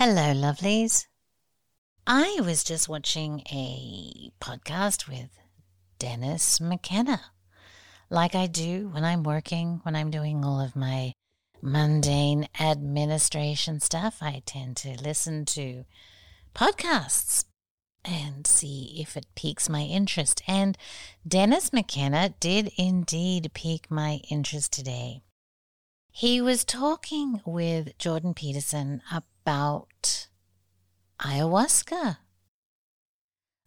Hello, lovelies. I was just watching a podcast with Dennis McKenna, like I do when I'm working, when I'm doing all of my mundane administration stuff. I tend to listen to podcasts and see if it piques my interest. And Dennis McKenna did indeed pique my interest today. He was talking with Jordan Peterson about ayahuasca.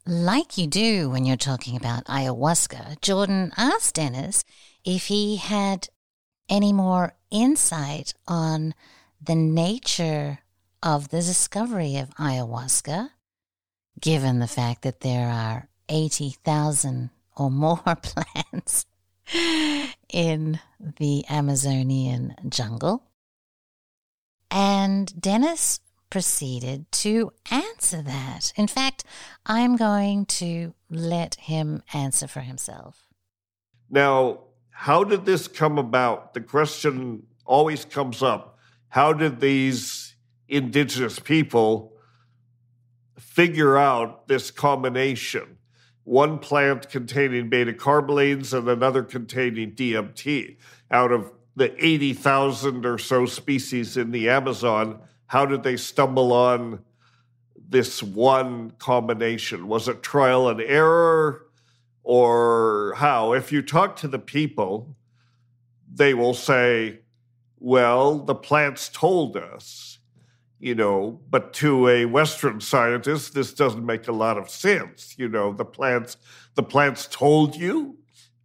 Like you do when you're talking about ayahuasca, Jordan asked Dennis if he had any more insight on the nature of the discovery of ayahuasca, given the fact that there are 80,000 or more plants in the Amazonian jungle. And Dennis proceeded to answer that. In fact, I'm going to let him answer for himself. Now, how did this come about? The question always comes up how did these indigenous people figure out this combination? one plant containing beta carbolines and another containing DMT. Out of the 80,000 or so species in the Amazon, how did they stumble on this one combination? Was it trial and error or how? If you talk to the people, they will say, well, the plants told us you know, but to a Western scientist, this doesn't make a lot of sense. You know, the plants, the plants told you.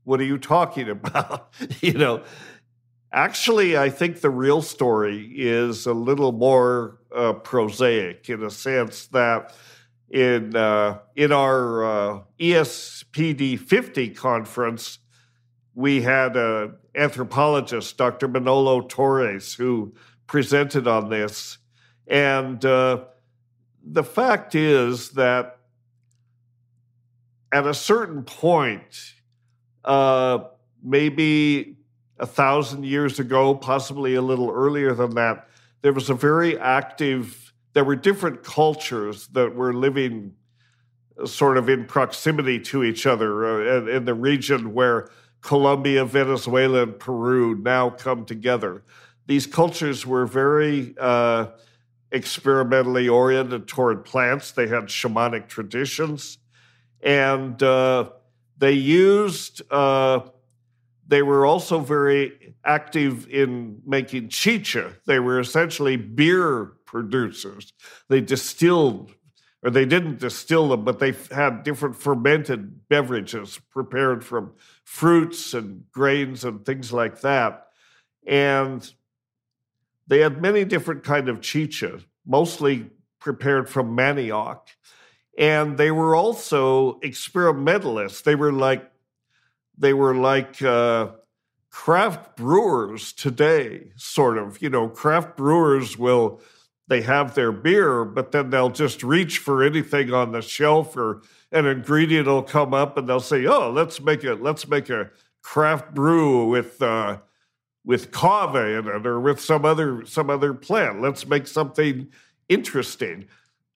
What are you talking about? you know, actually, I think the real story is a little more uh, prosaic in a sense that in uh, in our uh, ESPD 50 conference, we had an anthropologist, Dr. Manolo Torres, who presented on this and uh, the fact is that at a certain point, uh, maybe a thousand years ago, possibly a little earlier than that, there was a very active, there were different cultures that were living sort of in proximity to each other uh, in the region where Colombia, Venezuela, and Peru now come together. These cultures were very uh, experimentally oriented toward plants. They had shamanic traditions. And uh, they used, uh, they were also very active in making chicha. They were essentially beer producers. They distilled, or they didn't distill them, but they had different fermented beverages prepared from fruits and grains and things like that. And they had many different kind of chicha, mostly prepared from manioc. And they were also experimentalists. They were like they were like uh, craft brewers today, sort of. You know, craft brewers will they have their beer, but then they'll just reach for anything on the shelf or an ingredient will come up and they'll say, "Oh, let's make it. let's make a craft brew with uh, with kava in it or with some other some other plant. Let's make something interesting.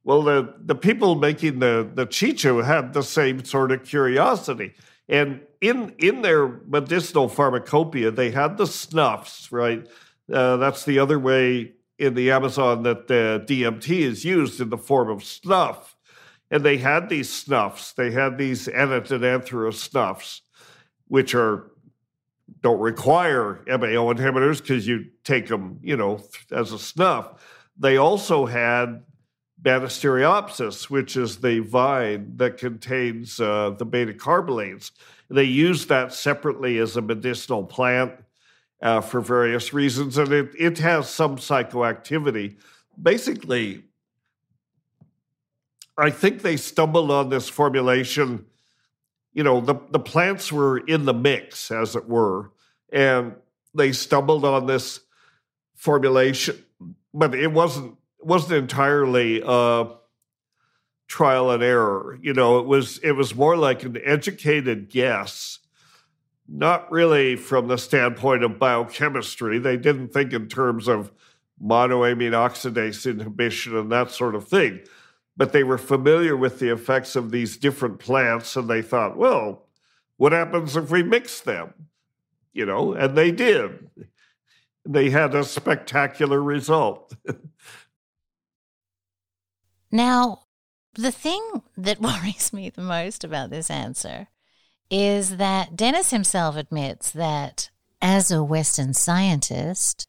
Well, the, the people making the, the chicha had the same sort of curiosity. And in, in their medicinal pharmacopoeia, they had the snuffs, right? Uh, that's the other way in the Amazon that the DMT is used in the form of snuff. And they had these snuffs. They had these anadenanthera snuffs, which are don't require MAO inhibitors because you take them, you know, as a snuff. They also had Banisteriopsis, which is the vine that contains uh, the beta carbolines. They use that separately as a medicinal plant uh, for various reasons, and it, it has some psychoactivity. Basically, I think they stumbled on this formulation you know, the, the plants were in the mix, as it were, and they stumbled on this formulation, but it wasn't wasn't entirely uh, trial and error. You know, it was it was more like an educated guess, not really from the standpoint of biochemistry. They didn't think in terms of monoamine oxidase inhibition and that sort of thing. But they were familiar with the effects of these different plants and they thought, well, what happens if we mix them? You know, and they did. They had a spectacular result. now, the thing that worries me the most about this answer is that Dennis himself admits that as a Western scientist,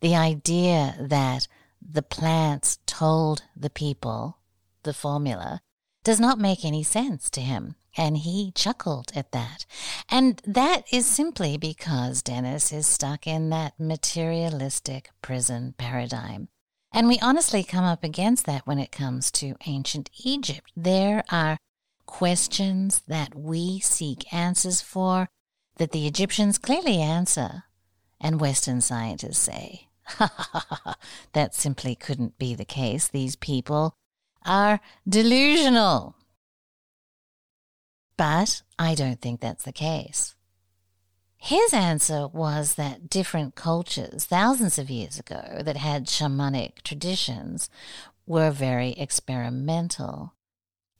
the idea that the plants told the people the formula does not make any sense to him. And he chuckled at that. And that is simply because Dennis is stuck in that materialistic prison paradigm. And we honestly come up against that when it comes to ancient Egypt. There are questions that we seek answers for that the Egyptians clearly answer, and Western scientists say, that simply couldn't be the case. These people are delusional. But I don't think that's the case. His answer was that different cultures, thousands of years ago, that had shamanic traditions were very experimental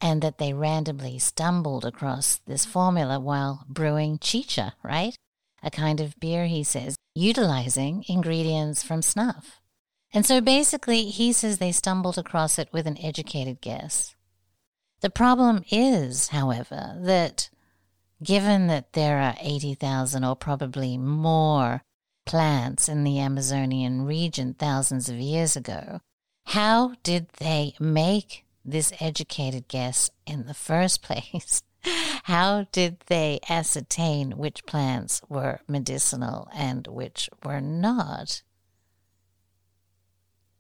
and that they randomly stumbled across this formula while brewing chicha, right? A kind of beer, he says, utilizing ingredients from snuff. And so basically, he says they stumbled across it with an educated guess. The problem is, however, that given that there are 80,000 or probably more plants in the Amazonian region thousands of years ago, how did they make this educated guess in the first place? How did they ascertain which plants were medicinal and which were not?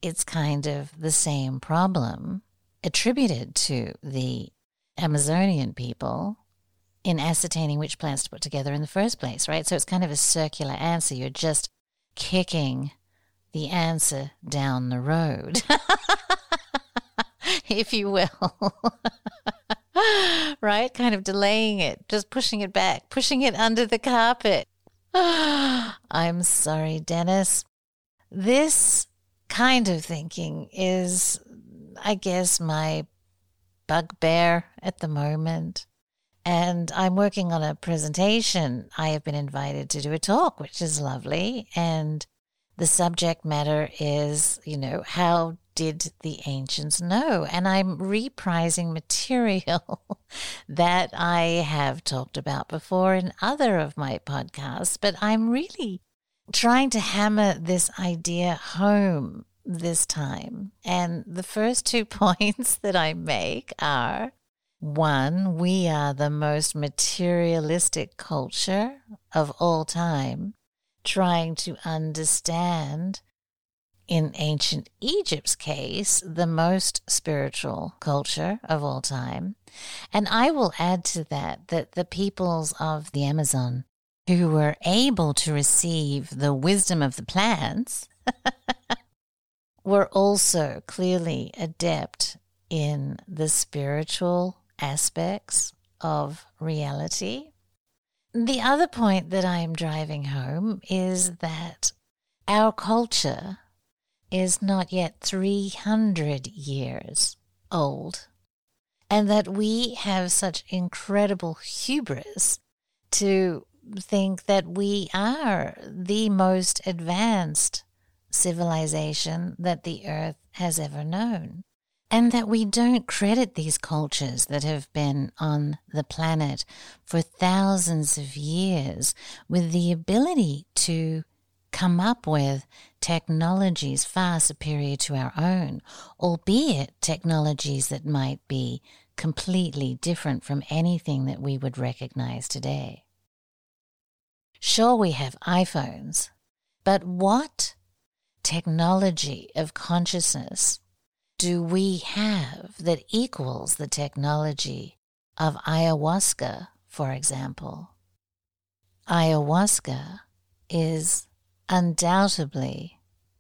It's kind of the same problem attributed to the Amazonian people in ascertaining which plants to put together in the first place, right? So it's kind of a circular answer. You're just kicking the answer down the road. if you will. right? Kind of delaying it, just pushing it back, pushing it under the carpet. I'm sorry, Dennis. This kind of thinking is, I guess, my bugbear at the moment. And I'm working on a presentation. I have been invited to do a talk, which is lovely. And the subject matter is, you know, how did the ancients know? And I'm reprising material that I have talked about before in other of my podcasts, but I'm really trying to hammer this idea home this time. And the first two points that I make are one, we are the most materialistic culture of all time, trying to understand in ancient Egypt's case, the most spiritual culture of all time. And I will add to that that the peoples of the Amazon who were able to receive the wisdom of the plants were also clearly adept in the spiritual aspects of reality. The other point that I am driving home is that our culture is not yet 300 years old, and that we have such incredible hubris to think that we are the most advanced civilization that the earth has ever known. And that we don't credit these cultures that have been on the planet for thousands of years with the ability to come up with technologies far superior to our own, albeit technologies that might be completely different from anything that we would recognize today. Sure, we have iPhones, but what technology of consciousness do we have that equals the technology of ayahuasca, for example? Ayahuasca is undoubtedly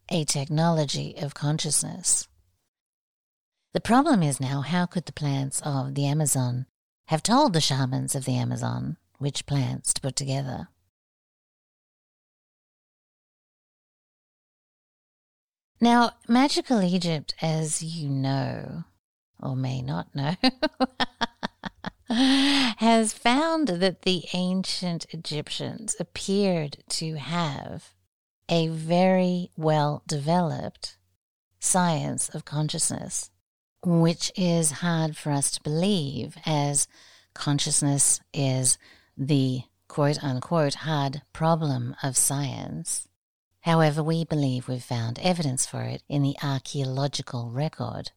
a technology of consciousness. The problem is now how could the plants of the Amazon have told the shamans of the Amazon which plants to put together? Now, Magical Egypt, as you know, or may not know, has found that the ancient Egyptians appeared to have a very well developed science of consciousness, which is hard for us to believe as consciousness is the quote unquote hard problem of science. However, we believe we've found evidence for it in the archaeological record.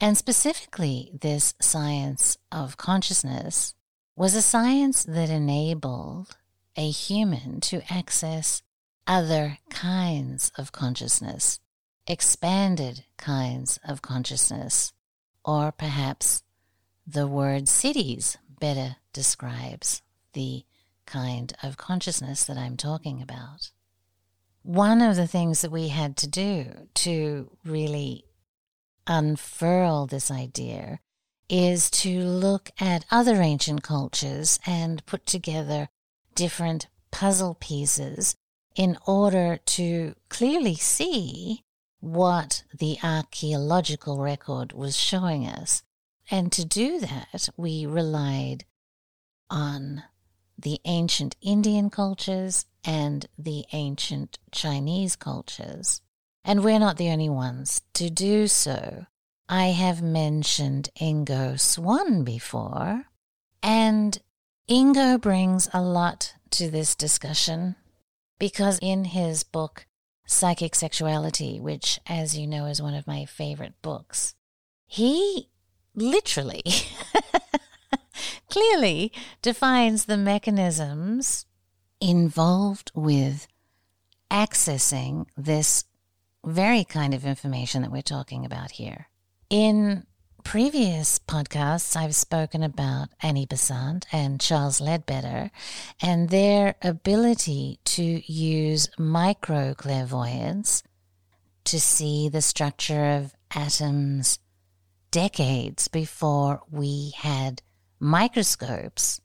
And specifically, this science of consciousness was a science that enabled a human to access other kinds of consciousness, expanded kinds of consciousness, or perhaps the word siddhis better describes the kind of consciousness that I'm talking about. One of the things that we had to do to really unfurl this idea is to look at other ancient cultures and put together different puzzle pieces in order to clearly see what the archaeological record was showing us. And to do that, we relied on the ancient Indian cultures and the ancient Chinese cultures. And we're not the only ones to do so. I have mentioned Ingo Swann before, and Ingo brings a lot to this discussion because in his book, Psychic Sexuality, which, as you know, is one of my favorite books, he literally clearly defines the mechanisms involved with accessing this very kind of information that we're talking about here. In previous podcasts, I've spoken about Annie Besant and Charles Leadbeater and their ability to use micro clairvoyance to see the structure of atoms decades before we had microscopes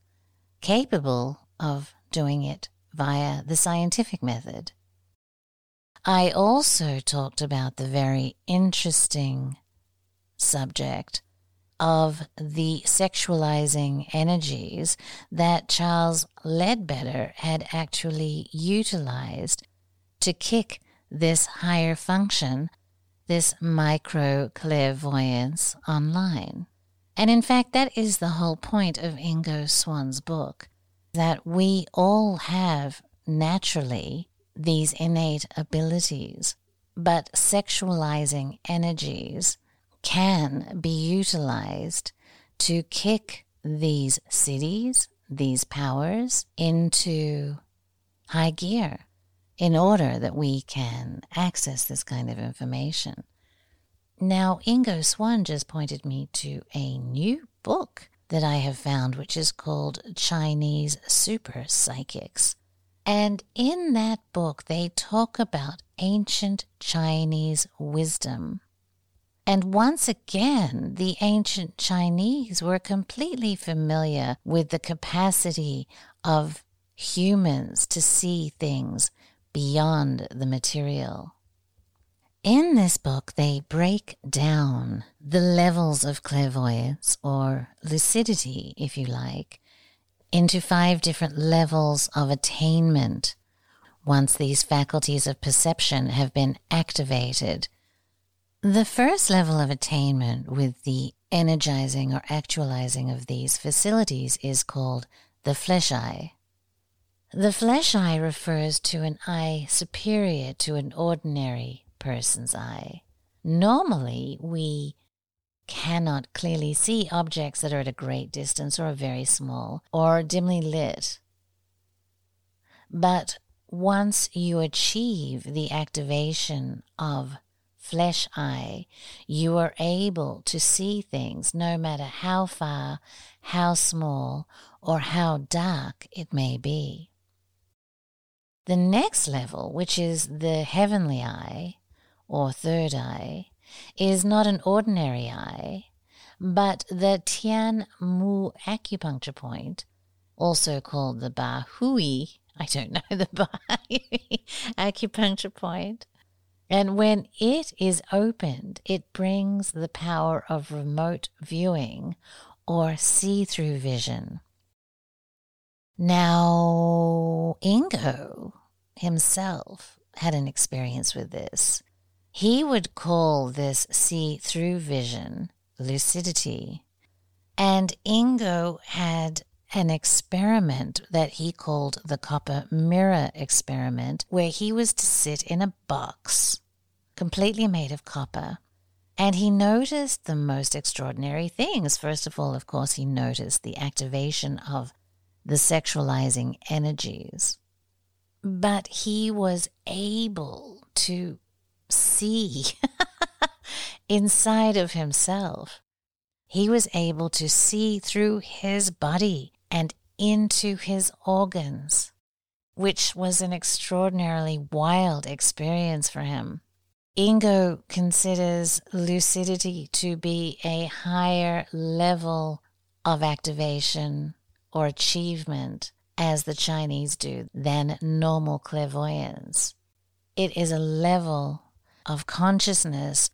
capable of doing it via the scientific method. I also talked about the very interesting subject of the sexualizing energies that Charles Leadbeater had actually utilized to kick this higher function, this micro clairvoyance online. And in fact, that is the whole point of Ingo Swann's book that we all have naturally these innate abilities, but sexualizing energies can be utilized to kick these siddhis, these powers into high gear in order that we can access this kind of information. Now, Ingo Swann just pointed me to a new book that I have found, which is called Chinese Super Psychics. And in that book, they talk about ancient Chinese wisdom. And once again, the ancient Chinese were completely familiar with the capacity of humans to see things beyond the material. In this book, they break down the levels of clairvoyance, or lucidity, if you like, into five different levels of attainment once these faculties of perception have been activated. The first level of attainment with the energizing or actualizing of these facilities is called the flesh eye. The flesh eye refers to an eye superior to an ordinary person's eye. Normally, we cannot clearly see objects that are at a great distance or are very small or dimly lit. But once you achieve the activation of flesh eye, you are able to see things no matter how far, how small, or how dark it may be. The next level, which is the heavenly eye, or third eye, is not an ordinary eye, but the Tian Mu acupuncture point, also called the Ba Hui, I don't know the Ba acupuncture point. And when it is opened, it brings the power of remote viewing or see through vision. Now, Ingo himself had an experience with this. He would call this see through vision lucidity. And Ingo had an experiment that he called the copper mirror experiment, where he was to sit in a box completely made of copper. And he noticed the most extraordinary things. First of all, of course, he noticed the activation of the sexualizing energies. But he was able to see inside of himself. He was able to see through his body and into his organs, which was an extraordinarily wild experience for him. Ingo considers lucidity to be a higher level of activation or achievement, as the Chinese do, than normal clairvoyance. It is a level of consciousness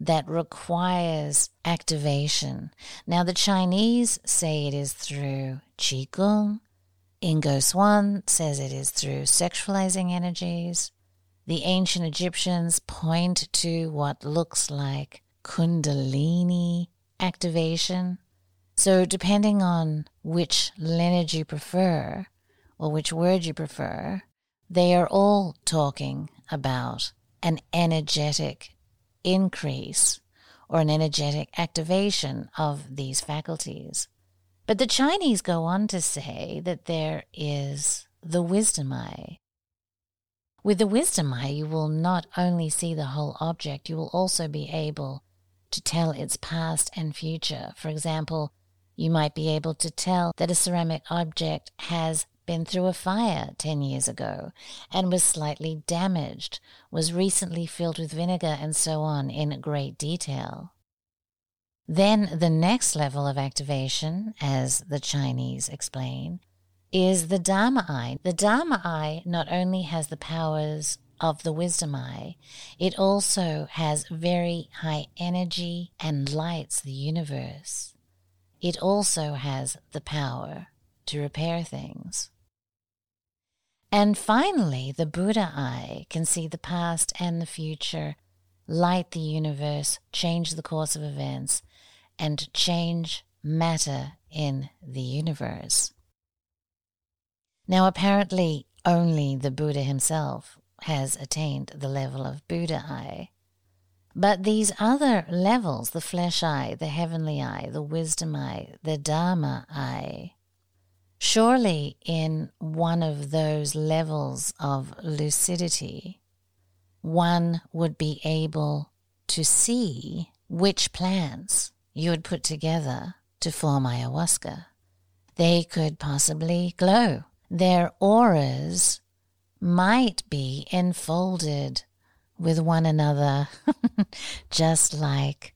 that requires activation. Now, the Chinese say it is through Qigong. Ingo Swann says it is through sexualizing energies. The ancient Egyptians point to what looks like Kundalini activation. So, depending on which lineage you prefer or which word you prefer, they are all talking about an energetic increase or an energetic activation of these faculties. But the Chinese go on to say that there is the wisdom eye. With the wisdom eye, you will not only see the whole object, you will also be able to tell its past and future. For example, you might be able to tell that a ceramic object has been through a fire 10 years ago and was slightly damaged, was recently filled with vinegar, and so on in great detail. Then the next level of activation, as the Chinese explain, is the Dharma eye. The Dharma eye not only has the powers of the wisdom eye, it also has very high energy and lights the universe. It also has the power to repair things. And finally, the Buddha eye can see the past and the future, light the universe, change the course of events, and change matter in the universe. Now, apparently, only the Buddha himself has attained the level of Buddha eye. But these other levels, the flesh eye, the heavenly eye, the wisdom eye, the Dharma eye, Surely, in one of those levels of lucidity, one would be able to see which plants you would put together to form ayahuasca. They could possibly glow. Their auras might be enfolded with one another, just like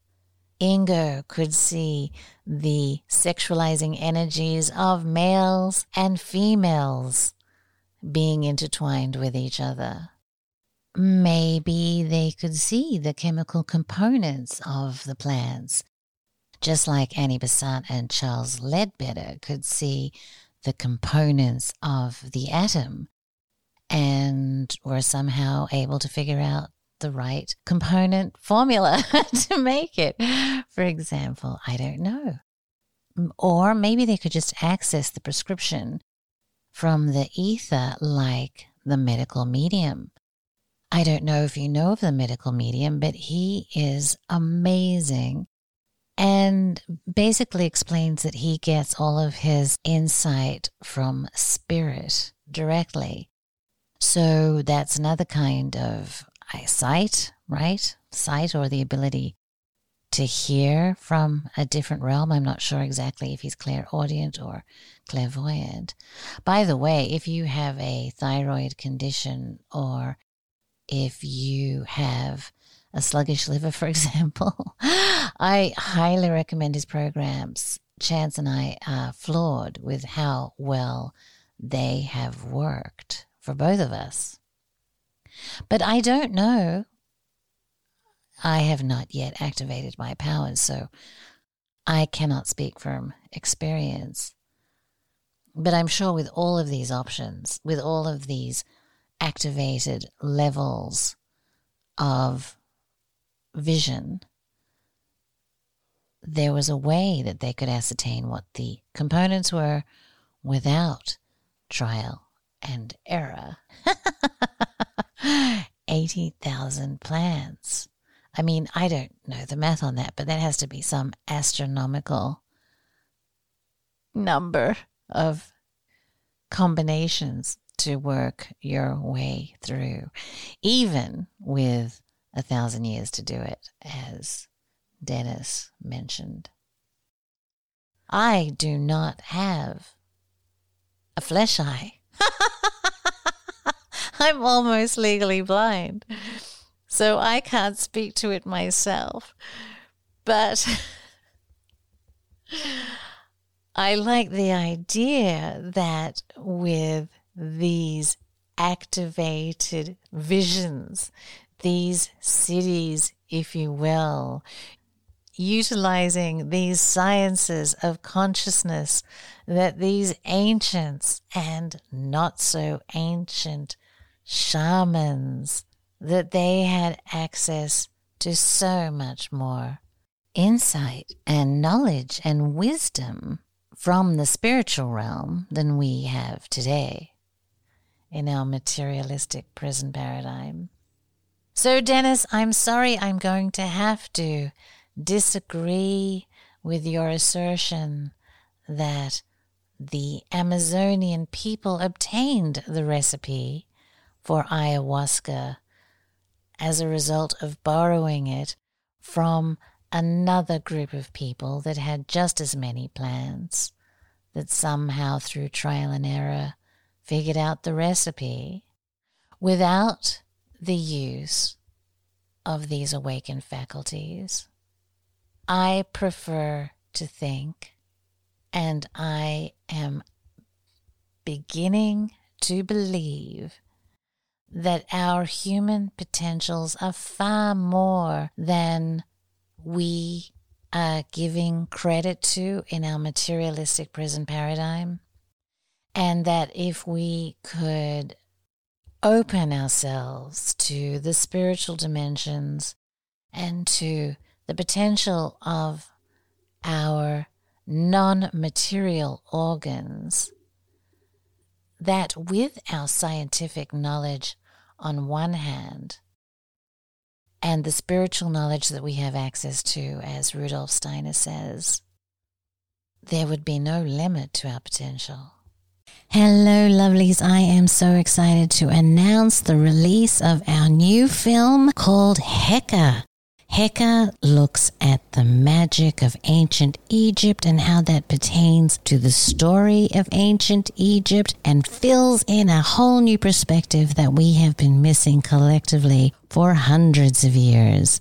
Ingo could see the sexualizing energies of males and females being intertwined with each other. Maybe they could see the chemical components of the plants, just like Annie Besant and Charles Leadbeater could see the components of the atom and were somehow able to figure out the right component formula to make it. For example, I don't know. Or maybe they could just access the prescription from the ether like the medical medium. I don't know if you know of the medical medium, but he is amazing and basically explains that he gets all of his insight from spirit directly. So that's another kind of eyesight, right? Sight or the ability to hear from a different realm. I'm not sure exactly if he's clairaudient or clairvoyant. By the way, if you have a thyroid condition or if you have a sluggish liver, for example, I highly recommend his programs. Chance and I are floored with how well they have worked for both of us. But I don't know I have not yet activated my powers, so I cannot speak from experience. But I'm sure with all of these options, with all of these activated levels of vision, there was a way that they could ascertain what the components were without trial and error. 80,000 plants. I mean, I don't know the math on that, but that has to be some astronomical number of combinations to work your way through, even with a thousand years to do it, as Dennis mentioned. I do not have a flesh eye. I'm almost legally blind. So I can't speak to it myself. But I like the idea that with these activated visions, these siddhis, if you will, utilizing these sciences of consciousness that these ancients and not so ancient shamans that they had access to so much more insight and knowledge and wisdom from the spiritual realm than we have today in our materialistic prison paradigm. So, Dennis, I'm sorry I'm going to have to disagree with your assertion that the Amazonian people obtained the recipe for ayahuasca as a result of borrowing it from another group of people that had just as many plants, that somehow through trial and error figured out the recipe without the use of these awakened faculties. I prefer to think, and I am beginning to believe that our human potentials are far more than we are giving credit to in our materialistic prison paradigm. And that if we could open ourselves to the spiritual dimensions and to the potential of our non material organs, that with our scientific knowledge on one hand, and the spiritual knowledge that we have access to, as Rudolf Steiner says, there would be no limit to our potential. Hello, lovelies. I am so excited to announce the release of our new film called Heka. Heka looks at the magic of ancient Egypt and how that pertains to the story of ancient Egypt and fills in a whole new perspective that we have been missing collectively for hundreds of years.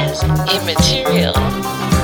as immaterial.